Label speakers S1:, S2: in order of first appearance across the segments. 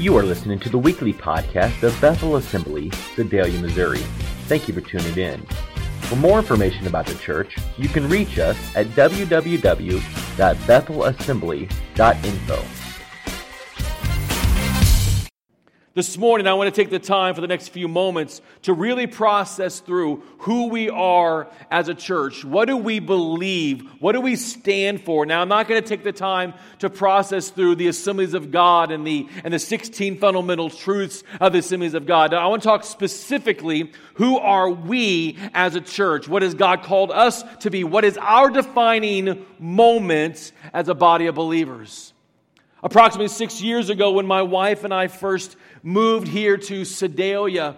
S1: You are listening to the weekly podcast of Bethel Assembly, Sedalia, Missouri. Thank you for tuning in. For more information about the church, you can reach us at www.bethelassembly.info.
S2: This morning, I want to take the time for the next few moments to really process through who we are as a church. What do we believe? What do we stand for? Now, I'm not going to take the time to process through the assemblies of God and the, and the 16 fundamental truths of the assemblies of God. I want to talk specifically who are we as a church? What has God called us to be? What is our defining moment as a body of believers? Approximately six years ago, when my wife and I first moved here to Sedalia,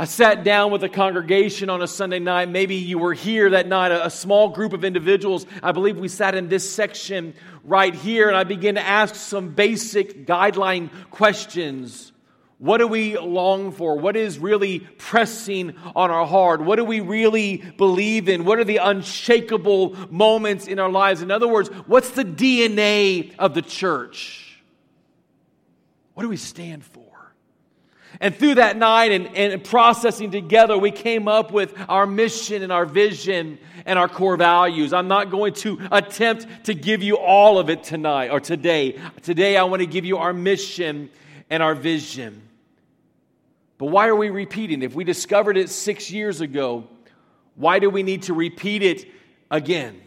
S2: I sat down with a congregation on a Sunday night. Maybe you were here that night, a, small group of individuals. I believe we sat in this section right here, and I began to ask some basic guideline questions. What do we long for? What is really pressing on our heart? What do we really believe in? What are the unshakable moments in our lives? In other words, what's the DNA of the church? What do we stand for? And through that night and, and processing together, we came up with our mission and our vision and our core values. I'm not going to attempt to give you all of it tonight or today. Today, I want to give you our mission and our vision. But why are we repeating? If we discovered it six years ago, why do we need to repeat it again?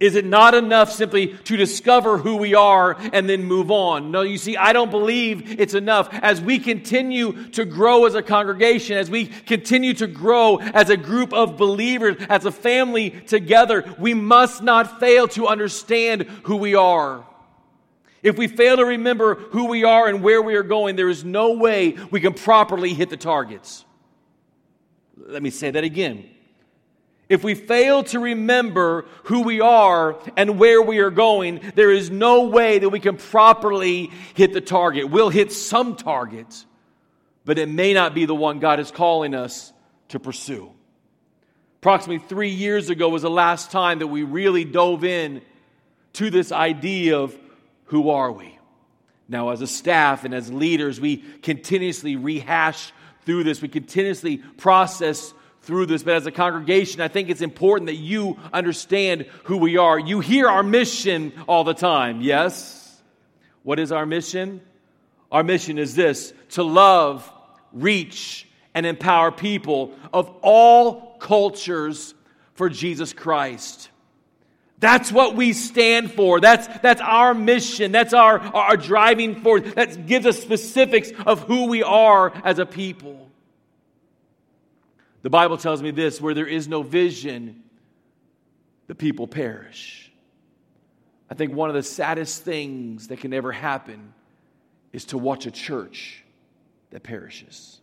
S2: Is it not enough simply to discover who we are and then move on? No, you see, I don't believe it's enough. As we continue to grow as a congregation, as we continue to grow as a group of believers, as a family together, we must not fail to understand who we are. If we fail to remember who we are and where we are going, there is no way we can properly hit the targets. Let me say that again. If we fail to remember who we are and where we are going, there is no way that we can properly hit the target. We'll hit some targets, but it may not be the one God is calling us to pursue. Approximately three years ago was the last time that we really dove in to this idea of who are we? Now, as a staff and as leaders, we continuously rehash through this. We continuously process through this, but as a congregation, I think it's important that you understand who we are. You hear our mission all the time, yes? What is our mission? Our mission is this to love, reach, and empower people of all cultures for Jesus Christ. That's what we stand for. That's, that's our mission. That's our, our driving force. That gives us specifics of who we are as a people. The Bible tells me this where there is no vision, the people perish. I think one of the saddest things that can ever happen is to watch a church that perishes.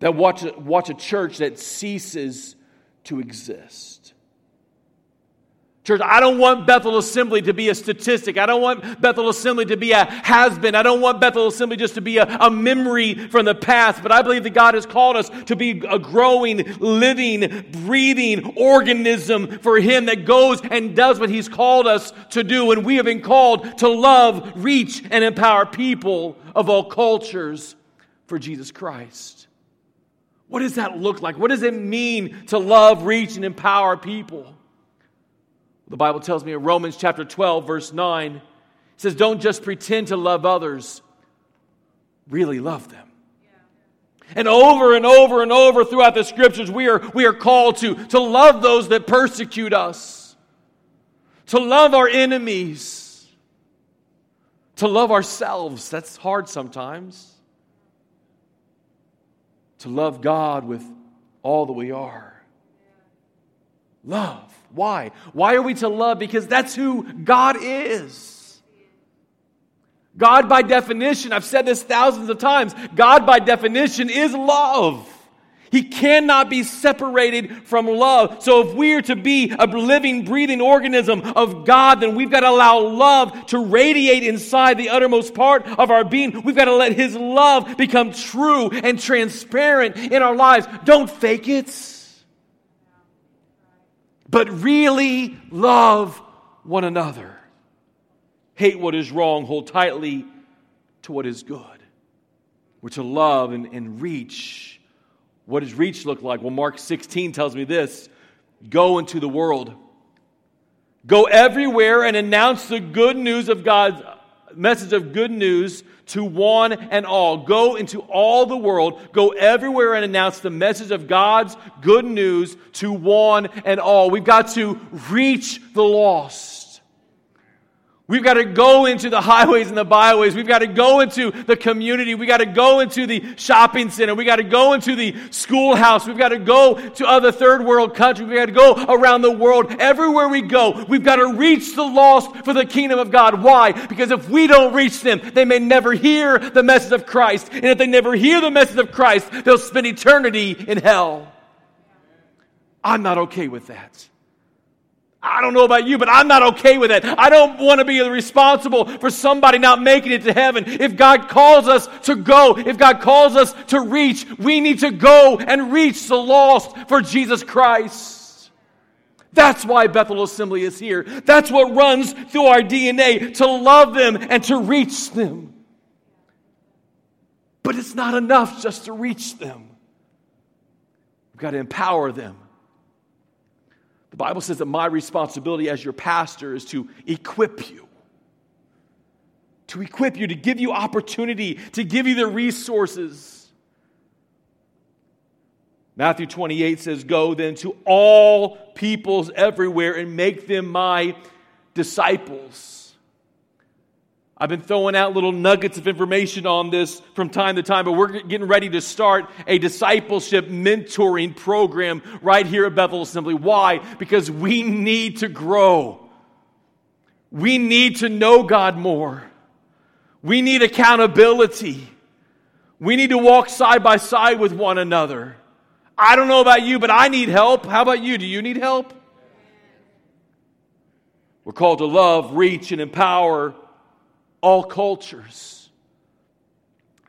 S2: That watch, watch a church that ceases to exist. Church, I don't want Bethel Assembly to be a statistic. I don't want Bethel Assembly to be a has been. I don't want Bethel Assembly just to be a, a memory from the past. But I believe that God has called us to be a growing, living, breathing organism for Him that goes and does what He's called us to do. And we have been called to love, reach, and empower people of all cultures for Jesus Christ. What does that look like? What does it mean to love, reach, and empower people? The Bible tells me in Romans chapter 12, verse 9, it says, Don't just pretend to love others, really love them. And over and over and over throughout the scriptures, we are, we are called to, to love those that persecute us, to love our enemies, to love ourselves. That's hard sometimes. To love God with all that we are. Love. Why? Why are we to love? Because that's who God is. God, by definition, I've said this thousands of times, God, by definition, is love. He cannot be separated from love. So if we are to be a living, breathing organism of God, then we've got to allow love to radiate inside the uttermost part of our being. We've got to let His love become true and transparent in our lives. Don't fake it but really love one another. Hate what is wrong, hold tightly to what is good. We're to love and, and reach. What does reach look like? Well, Mark 16 tells me this go into the world. Go everywhere and announce the good news of God's message of good news to one and all. Go into all the world, go everywhere and announce the message of God's good news to one and all. We've got to reach the lost. We've got to go into the highways and the byways. We've got to go into the community. We've got to go into the shopping center. We've got to go into the schoolhouse. We've got to go to other third world countries. We've got to go around the world. Everywhere we go, we've got to reach the lost for the kingdom of God. Why? Because if we don't reach them, they may never hear the message of Christ. And if they never hear the message of Christ, they'll spend eternity in hell. I'm not okay with that. I don't know about you, but I'm not okay with that. I don't want to be responsible for somebody not making it to heaven. If God calls us to go, if God calls us to reach, we need to go and reach the lost for Jesus Christ. That's why Bethel Assembly is here. That's what runs through our DNA to love them and to reach them. But it's not enough just to reach them, we've got to empower them. Bible says that my responsibility as your pastor is to equip you. To equip you, to give you opportunity, to give you the resources. Matthew 28 says, Go then to all peoples everywhere and make them my disciples. I've been throwing out little nuggets of information on this from time to time, but we're getting ready to start a discipleship mentoring program right here at Bethel Assembly. Why? Because we need to grow. We need to know God more. We need accountability. We need to walk side by side with one another. I don't know about you, but I need help. How about you? Do you need help? We're called to love, reach, and empower all cultures.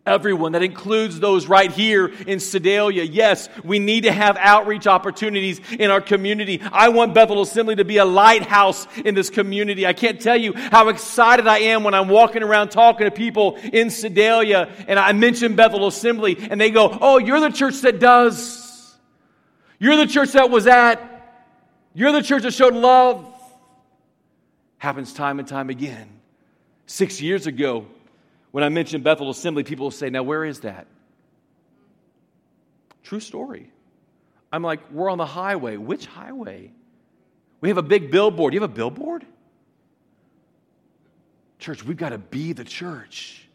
S2: Everyone, that includes those right here in Sedalia. Yes, we need to have outreach opportunities in our community. I want Bethel Assembly to be a lighthouse in this community. I can't tell you how excited I am when I'm walking around talking to people in Sedalia and I mention Bethel Assembly and they go, Oh, you're the church that does. You're the church that was at. You're the church that showed love. Happens time and time again. Six years ago, when I mentioned Bethel Assembly, people will say, Now, where is that? True story. I'm like, We're on the highway. Which highway? We have a big billboard. You have a billboard? Church, we've got to be the church.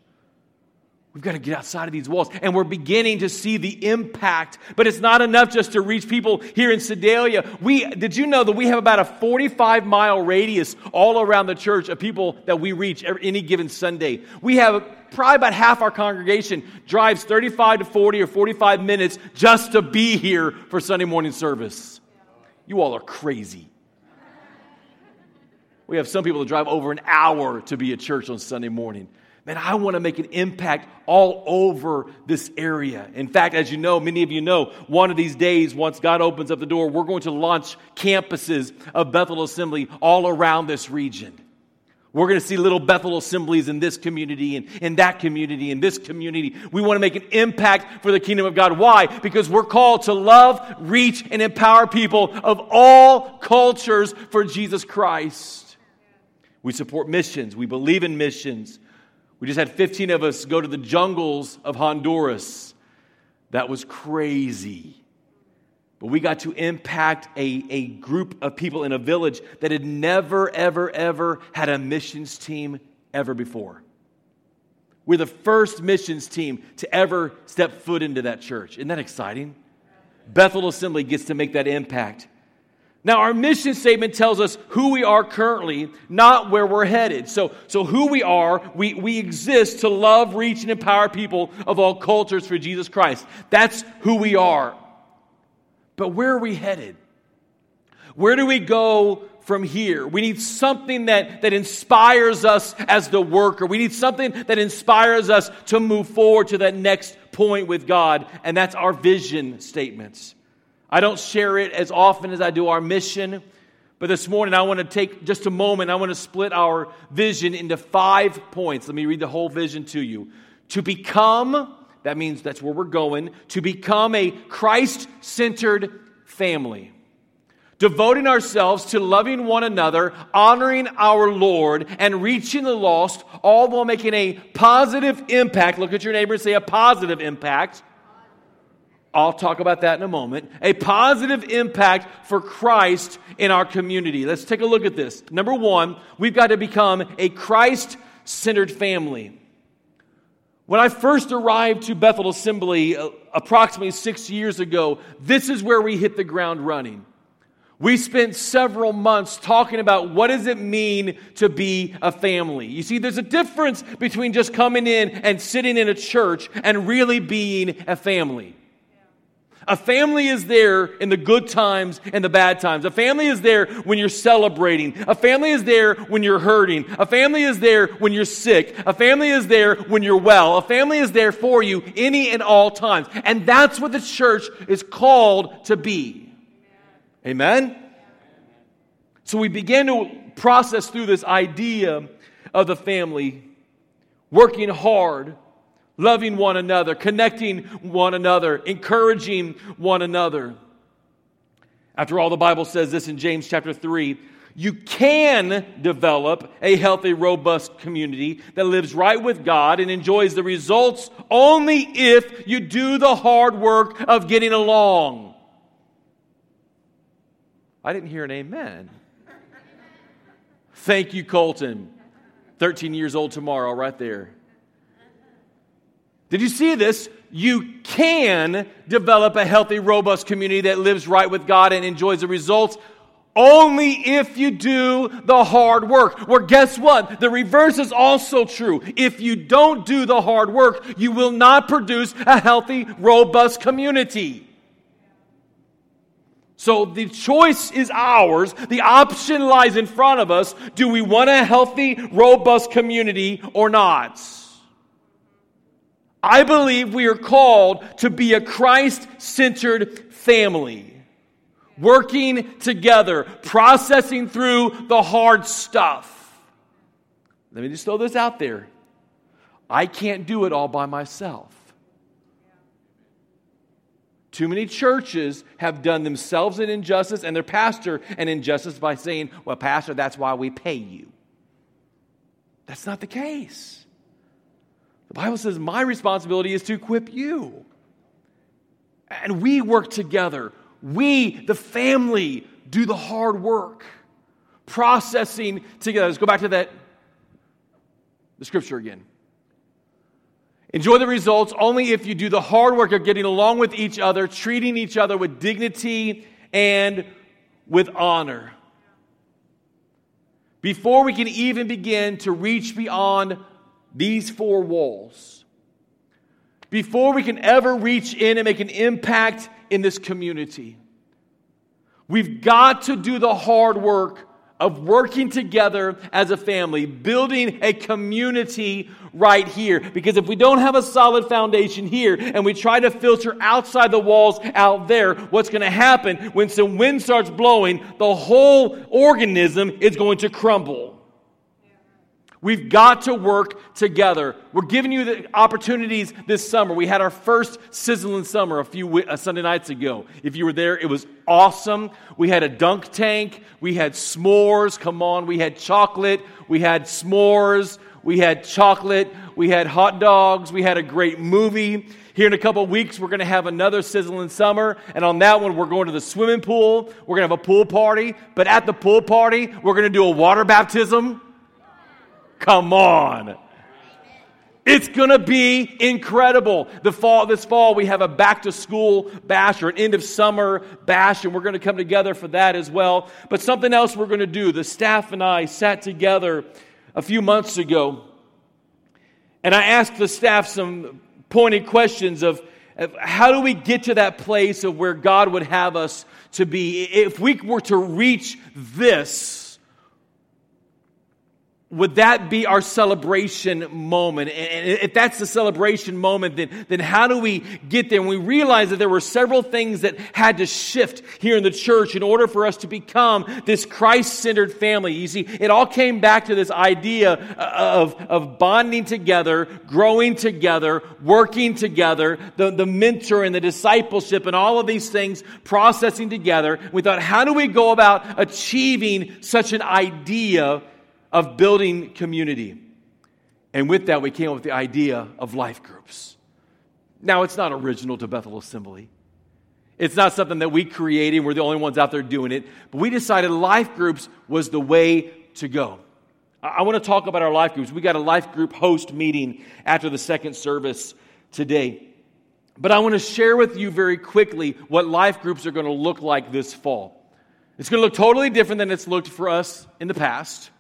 S2: We've got to get outside of these walls. And we're beginning to see the impact. But it's not enough just to reach people here in Sedalia. We, did you know that we have about a 45 mile radius all around the church of people that we reach every, any given Sunday? We have probably about half our congregation drives 35 to 40 or 45 minutes just to be here for Sunday morning service. You all are crazy. We have some people that drive over an hour to be at church on Sunday morning. Man, I want to make an impact all over this area. In fact, as you know, many of you know, one of these days, once God opens up the door, we're going to launch campuses of Bethel Assembly all around this region. We're going to see little Bethel assemblies in this community and in that community, in this community. We want to make an impact for the kingdom of God. Why? Because we're called to love, reach, and empower people of all cultures for Jesus Christ. We support missions. We believe in missions. We just had 15 of us go to the jungles of Honduras. That was crazy. But we got to impact a, a group of people in a village that had never, ever, ever had a missions team ever before. We're the first missions team to ever step foot into that church. Isn't that exciting? Bethel Assembly gets to make that impact. Now, our mission statement tells us who we are currently, not where we're headed. So, so who we are, we, we exist to love, reach, and empower people of all cultures for Jesus Christ. That's who we are. But where are we headed? Where do we go from here? We need something that, that inspires us as the worker. We need something that inspires us to move forward to that next point with God, and that's our vision statements. I don't share it as often as I do our mission, But this morning, I want to take just a moment. I want to split our vision into five points. Let me read the whole vision to you. To become, that means that's where we're going, to become a Christ centered family. Devoting ourselves to loving one another, honoring our Lord, and reaching the lost, all while making a positive impact. Look at your neighbor and say a positive impact I'll talk about that in a moment. A positive impact for Christ in our community. Let's take a look at this. Number one, we've got to become a Christ centered family. When I first arrived to Bethel Assembly uh, approximately six years ago, this is where we hit the ground running. We spent several months talking about what does it mean to be a family. You see, there's a difference between just coming in and sitting in a church and really being a family. A family is there in the good times and the bad times. A family is there when you're celebrating. A family is there when you're hurting. A family is there when you're sick. A family is there when you're well. A family is there for you any and all times. And that's what the church is called to be. Amen? So we began to process through this idea of the family, working hard loving one another, connecting one another, encouraging one another. After all, the Bible says this in James chapter 3 you can develop a healthy, robust community that lives right with God and enjoys the results only if you do the hard work of getting along. I didn't hear an amen. Thank you, Colton. 13 years old tomorrow, right there. Did you see this? You can develop a healthy, robust community that lives right with God and enjoys the results only if you do the hard work. Well, guess what? The reverse is also true. If you don't do the hard work, you will not produce a healthy, robust community. So the choice is ours. The option lies in front of us. Do we want a healthy, robust community or not? I believe we are called to be a Christ centered family, working together, processing through the hard stuff. Let me just throw this out there. I can't do it all by myself. Too many churches have done themselves an injustice and their pastor an injustice by saying, Well, Pastor, that's why we pay you. That's not the case. The Bible says my responsibility is to equip you. And we work together. We, the family, do the hard work, processing together. Let's go back to that, the scripture again. Enjoy the results only if you do the hard work of getting along with each other, treating each other with dignity and with honor. Before we can even begin to reach beyond these four walls before we can ever reach in and make an impact in this community. We've got to do the hard work of working together as a family, building a community right here. Because if we don't have a solid foundation here and we try to filter outside the walls out there, what's going to happen when some wind starts blowing, the whole organism is going to crumble. We've got to work together. We're giving you the opportunities this summer. We had our first sizzling summer a few uh, Sunday nights ago. If you were there, it was awesome. We had a dunk tank. We had s'mores. Come on. We had chocolate. We had s'mores. We had chocolate. We had hot dogs. We had a great movie. Here in a couple weeks, we're going to have another sizzling summer. And on that one, we're going to the swimming pool. We're going to have a pool party. But at the pool party, we're going to do a water baptism. Come on. It's going to be incredible. The fall, this fall, we have a back to school bash or an end of summer bash, and we're going to come together for that as well. But something else we're going to do. The staff and I sat together a few months ago, and I asked the staff some pointed questions of, of how do we get to that place of where God would have us to be? If we were to reach this, would that be our celebration moment? And if that's the celebration moment, then, then how do we get there? And we realized that there were several things that had to shift here in the church in order for us to become this Christ centered family. You see, it all came back to this idea of, of bonding together, growing together, working together, the, the mentor and the discipleship and all of these things processing together. We thought, how do we go about achieving such an idea? Of building community. And with that, we came up with the idea of life groups. Now, it's not original to Bethel Assembly. It's not something that we created, we're the only ones out there doing it. But we decided life groups was the way to go. I want to talk about our life groups. We got a life group host meeting after the second service today. But I want to share with you very quickly what life groups are going to look like this fall. It's going to look totally different than it's looked for us in the past.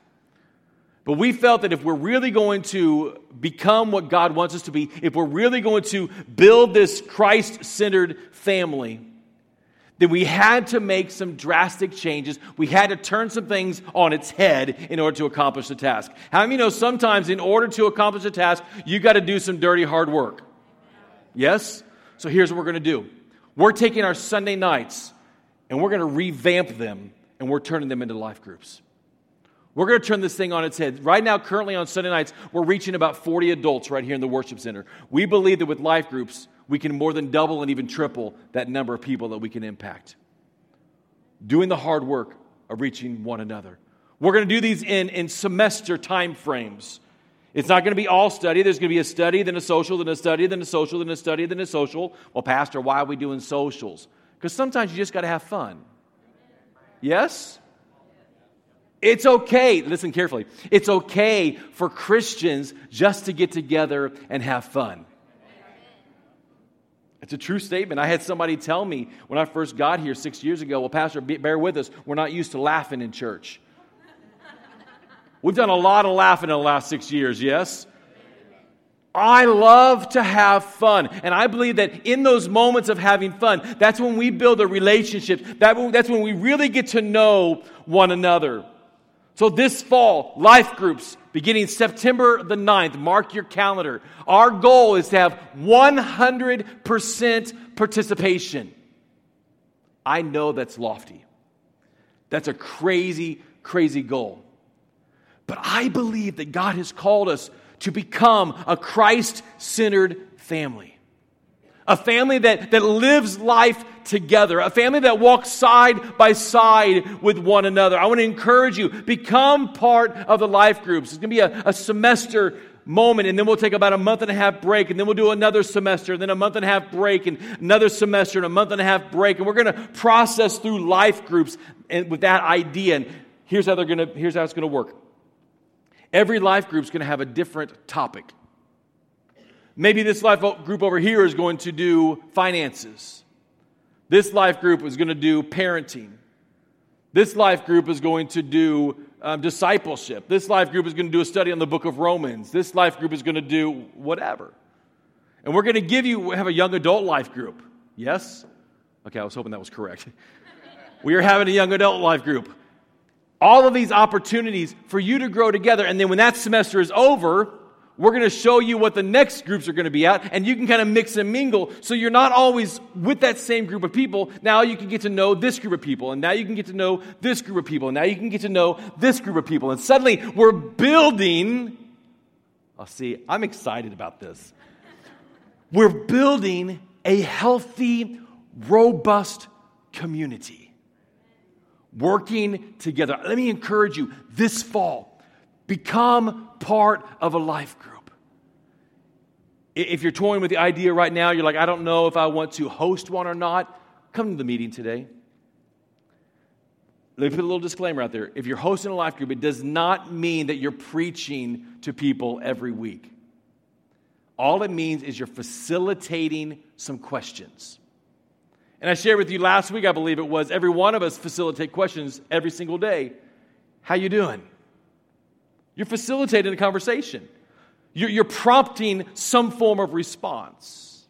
S2: But we felt that if we're really going to become what God wants us to be, if we're really going to build this Christ centered family, then we had to make some drastic changes. We had to turn some things on its head in order to accomplish the task. How many know sometimes in order to accomplish a task, you got to do some dirty hard work? Yes? So here's what we're going to do we're taking our Sunday nights and we're going to revamp them and we're turning them into life groups. We're going to turn this thing on its head. Right now, currently on Sunday nights, we're reaching about 40 adults right here in the worship center. We believe that with life groups, we can more than double and even triple that number of people that we can impact. Doing the hard work of reaching one another. We're going to do these in, in semester time frames. It's not going to be all study. There's going to be a study, then a social, then a study, then a social, then a study, then a social. Well, Pastor, why are we doing socials? Because sometimes you just got to have fun. Yes? It's okay, listen carefully. It's okay for Christians just to get together and have fun. It's a true statement. I had somebody tell me when I first got here six years ago, well, Pastor, bear with us. We're not used to laughing in church. We've done a lot of laughing in the last six years, yes? I love to have fun. And I believe that in those moments of having fun, that's when we build a relationship. that's when we really get to know one another. So this fall, life groups beginning September the 9th, mark your calendar. Our goal is to have 100% participation. I know that's lofty. That's a crazy, crazy goal. But I believe that God has called us to become a Christ centered family a family that, that lives life together, a family that walks side by side with one another. I want to encourage you, become part of the life groups. It's going to be a, a semester moment, and then we'll take about a month and a half break, and then we'll do another semester, and then a month and a half break, and another semester, and a month and a half break. And we're going to process through life groups and with that idea. And here's how they're going to, here's how it's going to work. Every life group is going to have a different topic. Maybe this life group over here is going to do finances. This life group is going to do parenting. This life group is going to do um, discipleship. This life group is going to do a study on the book of Romans. This life group is going to do whatever. And we're going to give you, have a young adult life group. Yes? Okay, I was hoping that was correct. we are having a young adult life group. All of these opportunities for you to grow together. And then when that semester is over, we're going to show you what the next groups are going to be at, and you can kind of mix and mingle. So you're not always with that same group of people. Now you can get to know this group of people, and now you can get to know this group of people, and now you can get to know this group of people. And suddenly we're building. I'll oh, see, I'm excited about this. We're building a healthy, robust community. Working together. Let me encourage you this fall Become part of a life group. If you're toying with the idea right now, you're like, I don't know if I want to host one or not, come to the meeting today. Let me put a little disclaimer out there. If you're hosting a life group, it does not mean that you're preaching to people every week. All it means is you're facilitating some questions. And I shared with you last week, I believe it was, every one of us facilitate questions every single day. How you doing? You're facilitating a conversation. You're, you're prompting some form of response.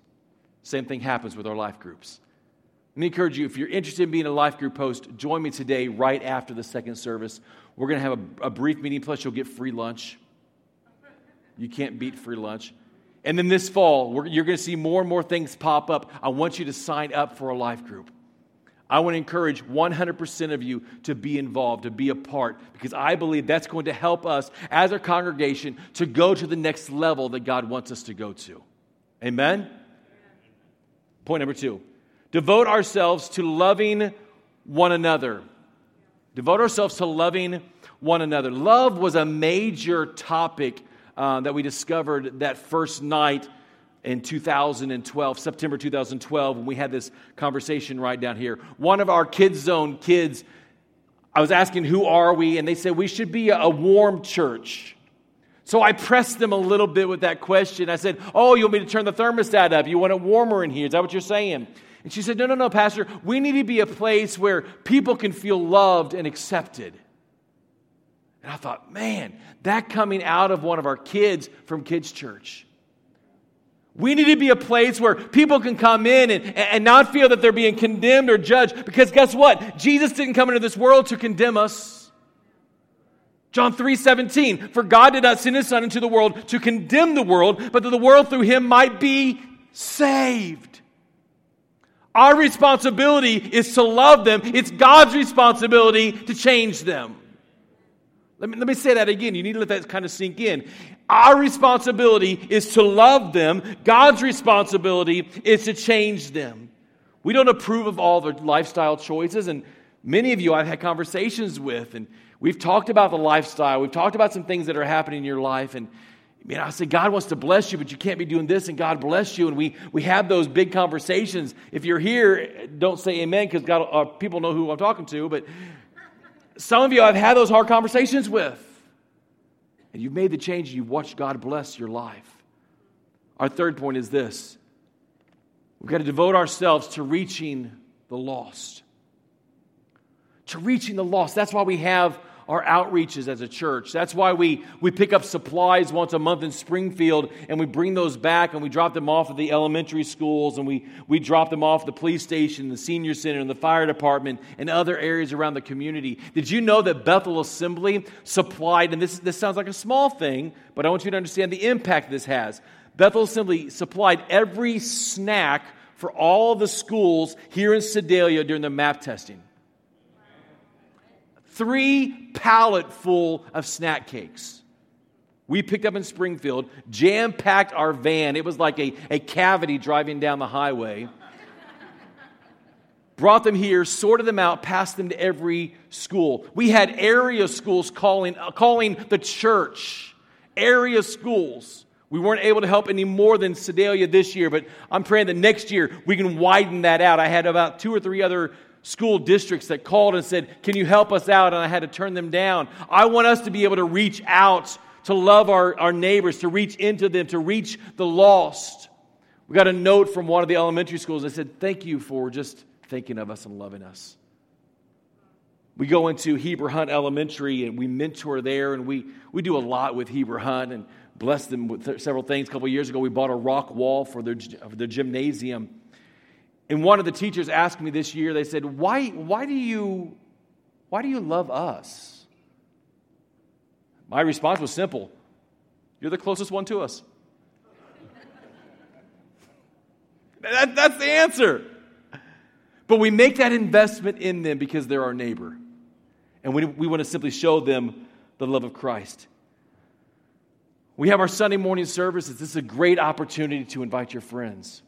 S2: Same thing happens with our life groups. Let me encourage you if you're interested in being a life group host, join me today right after the second service. We're going to have a, a brief meeting, plus, you'll get free lunch. You can't beat free lunch. And then this fall, you're going to see more and more things pop up. I want you to sign up for a life group. I want to encourage 100% of you to be involved, to be a part, because I believe that's going to help us as a congregation to go to the next level that God wants us to go to. Amen? Point number two devote ourselves to loving one another. Devote ourselves to loving one another. Love was a major topic uh, that we discovered that first night in 2012, September 2012, when we had this conversation right down here. One of our Kids Zone kids, I was asking, Who are we? And they said, We should be a warm church. So I pressed them a little bit with that question. I said, Oh, you want me to turn the thermostat up? You want it warmer in here? Is that what you're saying? And she said, No, no, no, Pastor. We need to be a place where people can feel loved and accepted. And I thought, man, that coming out of one of our kids from kids' church. We need to be a place where people can come in and, and not feel that they're being condemned or judged because guess what? Jesus didn't come into this world to condemn us. John 3 17, for God did not send his Son into the world to condemn the world, but that the world through him might be saved. Our responsibility is to love them, it's God's responsibility to change them. Let me, let me say that again. You need to let that kind of sink in. Our responsibility is to love them. God's responsibility is to change them. We don't approve of all their lifestyle choices, and many of you I've had conversations with, and we've talked about the lifestyle. We've talked about some things that are happening in your life, and you know, I say God wants to bless you, but you can't be doing this, and God bless you. And we we have those big conversations. If you're here, don't say Amen because God, uh, people know who I'm talking to. But some of you I've had those hard conversations with. And you've made the change, you've watched God bless your life. Our third point is this we've got to devote ourselves to reaching the lost. To reaching the lost. That's why we have our outreaches as a church. That's why we, we pick up supplies once a month in Springfield and we bring those back and we drop them off at the elementary schools and we, we drop them off at the police station, the senior center, and the fire department and other areas around the community. Did you know that Bethel Assembly supplied, and this, this sounds like a small thing, but I want you to understand the impact this has. Bethel Assembly supplied every snack for all the schools here in Sedalia during the MAP testing three pallet full of snack cakes. We picked up in Springfield, jam packed our van. It was like a, a cavity driving down the highway. Brought them here, sorted them out, passed them to every school. We had area schools calling, uh, calling the church, area schools. We weren't able to help any more than Sedalia this year, but I'm praying that next year we can widen that out. I had about two or three other school districts that called and said, Can you help us out? And I had to turn them down. I want us to be able to reach out, to love our, our neighbors, to reach into them, to reach the lost. We got a note from one of the elementary schools that said, Thank you for just thinking of us and loving us. We go into Heber Hunt Elementary and we mentor there, and we, we do a lot with Heber Hunt and bless them with th- several things. A couple years ago, we bought a rock wall for their, for their gymnasium. And one of the teachers asked me this year, they said, Why, why, do, you, why do you love us? My response was simple You're the closest one to us. that, that's the answer. But we make that investment in them because they're our neighbor. And we, we want to simply show them the love of Christ. We have our Sunday morning services. This is a great opportunity to invite your friends.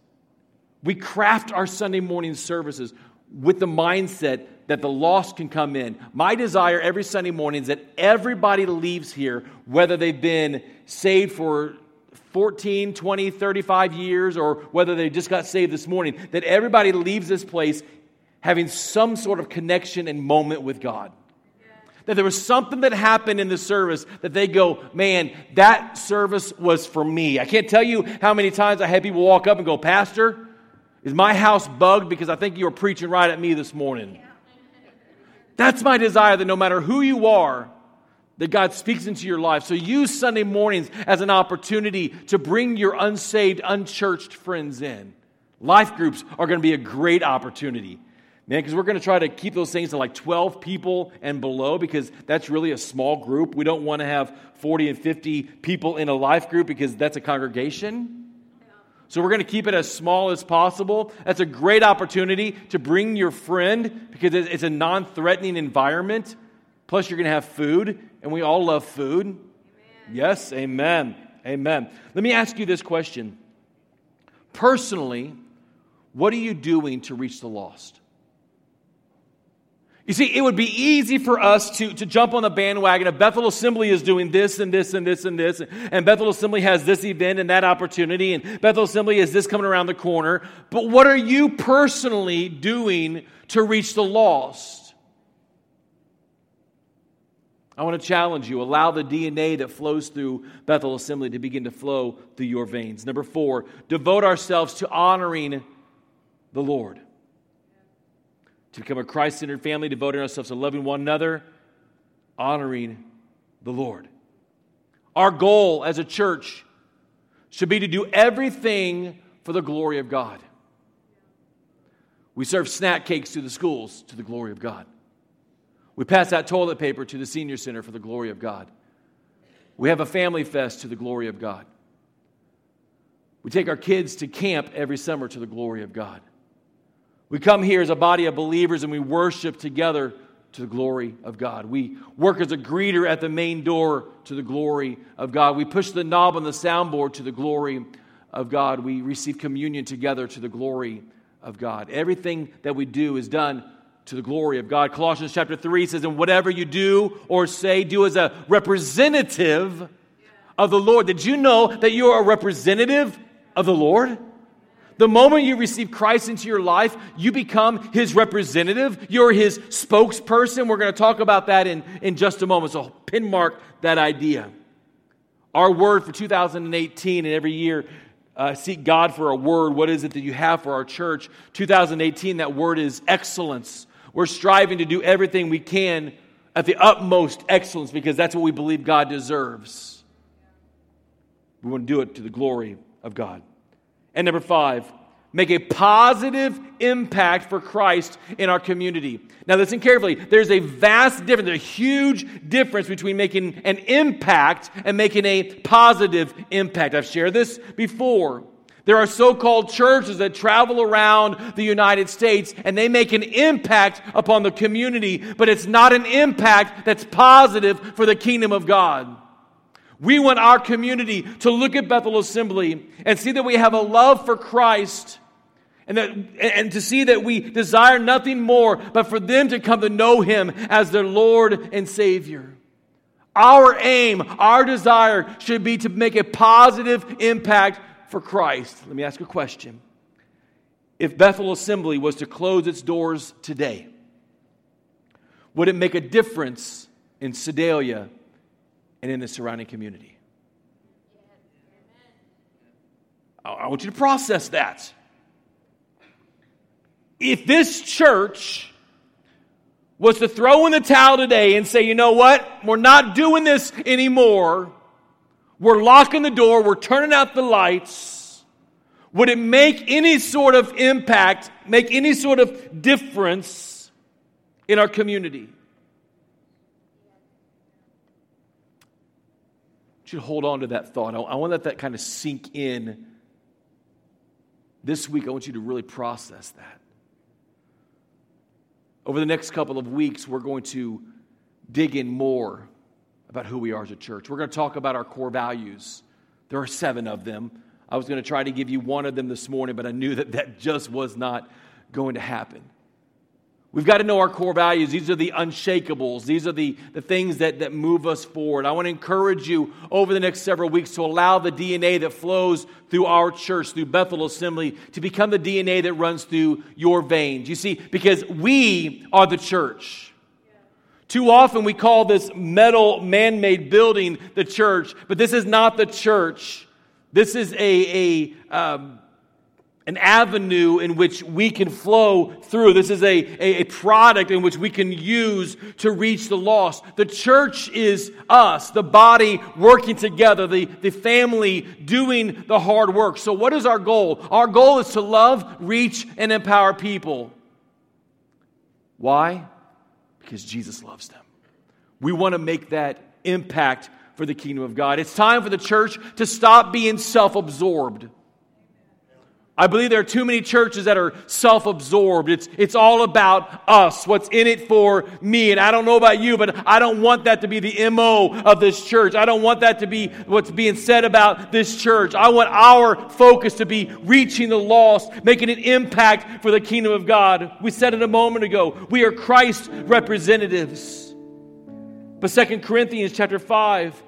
S2: We craft our Sunday morning services with the mindset that the lost can come in. My desire every Sunday morning is that everybody leaves here, whether they've been saved for 14, 20, 35 years, or whether they just got saved this morning, that everybody leaves this place having some sort of connection and moment with God. That there was something that happened in the service that they go, man, that service was for me. I can't tell you how many times I had people walk up and go, Pastor, is my house bugged because I think you were preaching right at me this morning? That's my desire that no matter who you are, that God speaks into your life. So use Sunday mornings as an opportunity to bring your unsaved, unchurched friends in. Life groups are going to be a great opportunity. Man, because we're going to try to keep those things to like 12 people and below because that's really a small group. We don't want to have 40 and 50 people in a life group because that's a congregation. So we're going to keep it as small as possible. That's a great opportunity to bring your friend because it's a non threatening environment. Plus, you're going to have food, and we all love food. Amen. Yes, amen. Amen. Let me ask you this question. Personally, what are you doing to reach the lost? You see, it would be easy for us to, to jump on the bandwagon of Bethel Assembly is doing this and this and this and this, and Bethel Assembly has this event and that opportunity, and Bethel Assembly is this coming around the corner. But what are you personally doing to reach the lost? I want to challenge you. Allow the DNA that flows through Bethel Assembly to begin to flow through your veins. Number four, devote ourselves to honoring the Lord to become a Christ centered family, devoting ourselves to loving one another, honoring the Lord. Our goal as a church should be to do everything for the glory of God. We serve snack cakes to the schools to the glory of God. We pass out toilet paper to the senior center for the glory of God. We have a family fest to the glory of God. We take our kids to camp every summer to the glory of God. We come here as a body of believers and we worship together to the glory of God. We work as a greeter at the main door to the glory of God. We push the knob on the soundboard to the glory of God. We receive communion together to the glory of God. Everything that we do is done to the glory of God. Colossians chapter 3 says, And whatever you do or say, do as a representative of the Lord. Did you know that you are a representative of the Lord? The moment you receive Christ into your life, you become his representative. You're his spokesperson. We're going to talk about that in, in just a moment. So pin mark that idea. Our word for 2018 and every year, uh, seek God for a word. What is it that you have for our church? 2018, that word is excellence. We're striving to do everything we can at the utmost excellence because that's what we believe God deserves. We want to do it to the glory of God. And number five, make a positive impact for Christ in our community. Now, listen carefully. There's a vast difference, a huge difference between making an impact and making a positive impact. I've shared this before. There are so called churches that travel around the United States and they make an impact upon the community, but it's not an impact that's positive for the kingdom of God. We want our community to look at Bethel Assembly and see that we have a love for Christ and, that, and to see that we desire nothing more but for them to come to know Him as their Lord and Savior. Our aim, our desire should be to make a positive impact for Christ. Let me ask a question. If Bethel Assembly was to close its doors today, would it make a difference in Sedalia and in the surrounding community. I want you to process that. If this church was to throw in the towel today and say, you know what, we're not doing this anymore, we're locking the door, we're turning out the lights, would it make any sort of impact, make any sort of difference in our community? You hold on to that thought. I, I want to let that kind of sink in. This week, I want you to really process that. Over the next couple of weeks, we're going to dig in more about who we are as a church. We're going to talk about our core values. There are seven of them. I was going to try to give you one of them this morning, but I knew that that just was not going to happen. We've got to know our core values. These are the unshakables. These are the, the things that, that move us forward. I want to encourage you over the next several weeks to allow the DNA that flows through our church, through Bethel Assembly, to become the DNA that runs through your veins. You see, because we are the church. Too often we call this metal man made building the church, but this is not the church. This is a, a, um, an avenue in which we can flow through. This is a, a, a, product in which we can use to reach the lost. The church is us, the body working together, the, the family doing the hard work. So, what is our goal? Our goal is to love, reach, and empower people. Why? Because Jesus loves them. We want to make that impact for the kingdom of God. It's time for the church to stop being self absorbed. I believe there are too many churches that are self absorbed. It's, it's all about us, what's in it for me. And I don't know about you, but I don't want that to be the MO of this church. I don't want that to be what's being said about this church. I want our focus to be reaching the lost, making an impact for the kingdom of God. We said it a moment ago. We are Christ representatives. But Second Corinthians chapter 5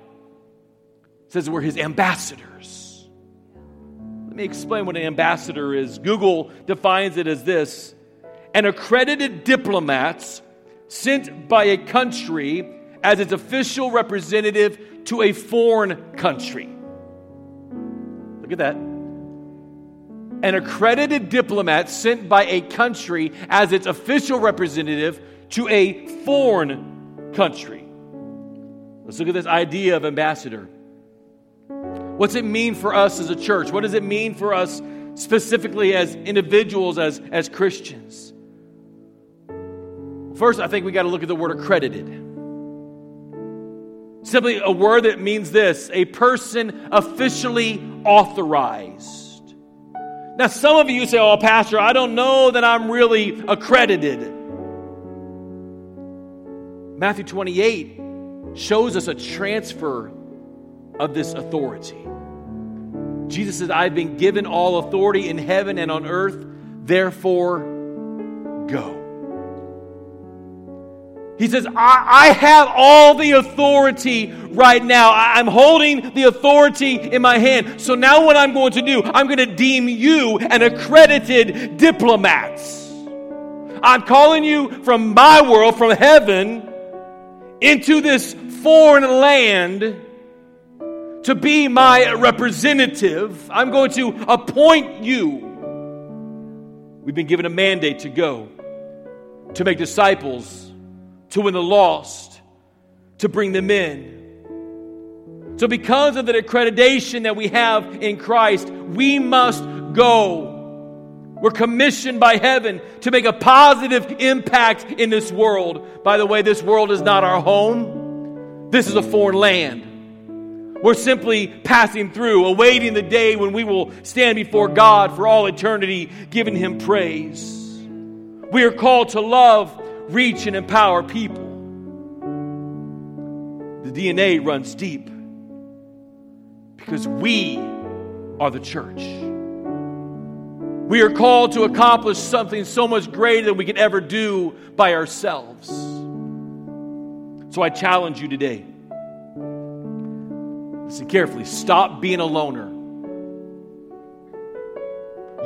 S2: says we're his ambassadors me explain what an ambassador is. Google defines it as this an accredited diplomat sent by a country as its official representative to a foreign country. Look at that. An accredited diplomat sent by a country as its official representative to a foreign country. Let's look at this idea of ambassador. What's it mean for us as a church? What does it mean for us specifically as individuals, as, as Christians? First, I think we got to look at the word accredited. Simply a word that means this a person officially authorized. Now, some of you say, Oh, Pastor, I don't know that I'm really accredited. Matthew 28 shows us a transfer of this authority. Jesus says, I've been given all authority in heaven and on earth, therefore go. He says, I, I, have all the authority right now. I, I'm holding the authority in my hand. So now, what I'm going to do, I'm going to deem you an accredited diplomat. I'm calling you from my world, from heaven, into this foreign land to be my representative. I'm going to appoint you. We've been given a mandate to go, to make disciples, to win the lost, to bring them in. So, because of the accreditation that we have in Christ, we must go. We're commissioned by heaven to make a positive impact in this world. By the way, this world is not our home, this is a foreign land. We're simply passing through, awaiting the day when we will stand before God for all eternity, giving Him praise. We are called to love, reach, and empower people. The DNA runs deep because we are the church. We are called to accomplish something so much greater than we could ever do by ourselves. So I challenge you today Listen carefully. Stop being a loner.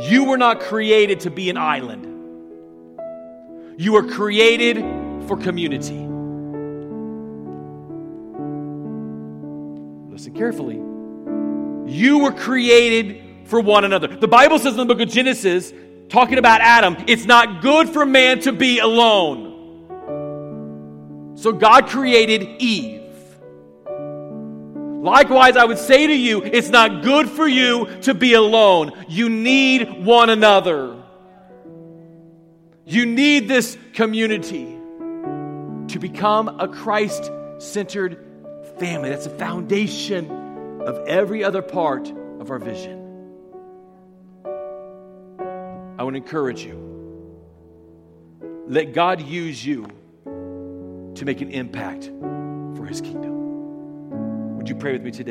S2: You were not created to be an island. You were created for community. Listen carefully. You were created for one another. The Bible says in the book of Genesis, talking about Adam, it's not good for man to be alone. So God created Eve. Likewise, I would say to you, it's not good for you to be alone. You need one another. You need this community to become a Christ centered family. That's the foundation of every other part of our vision. I to encourage you. Let God use you to make an impact for his kingdom. Would you pray with me today?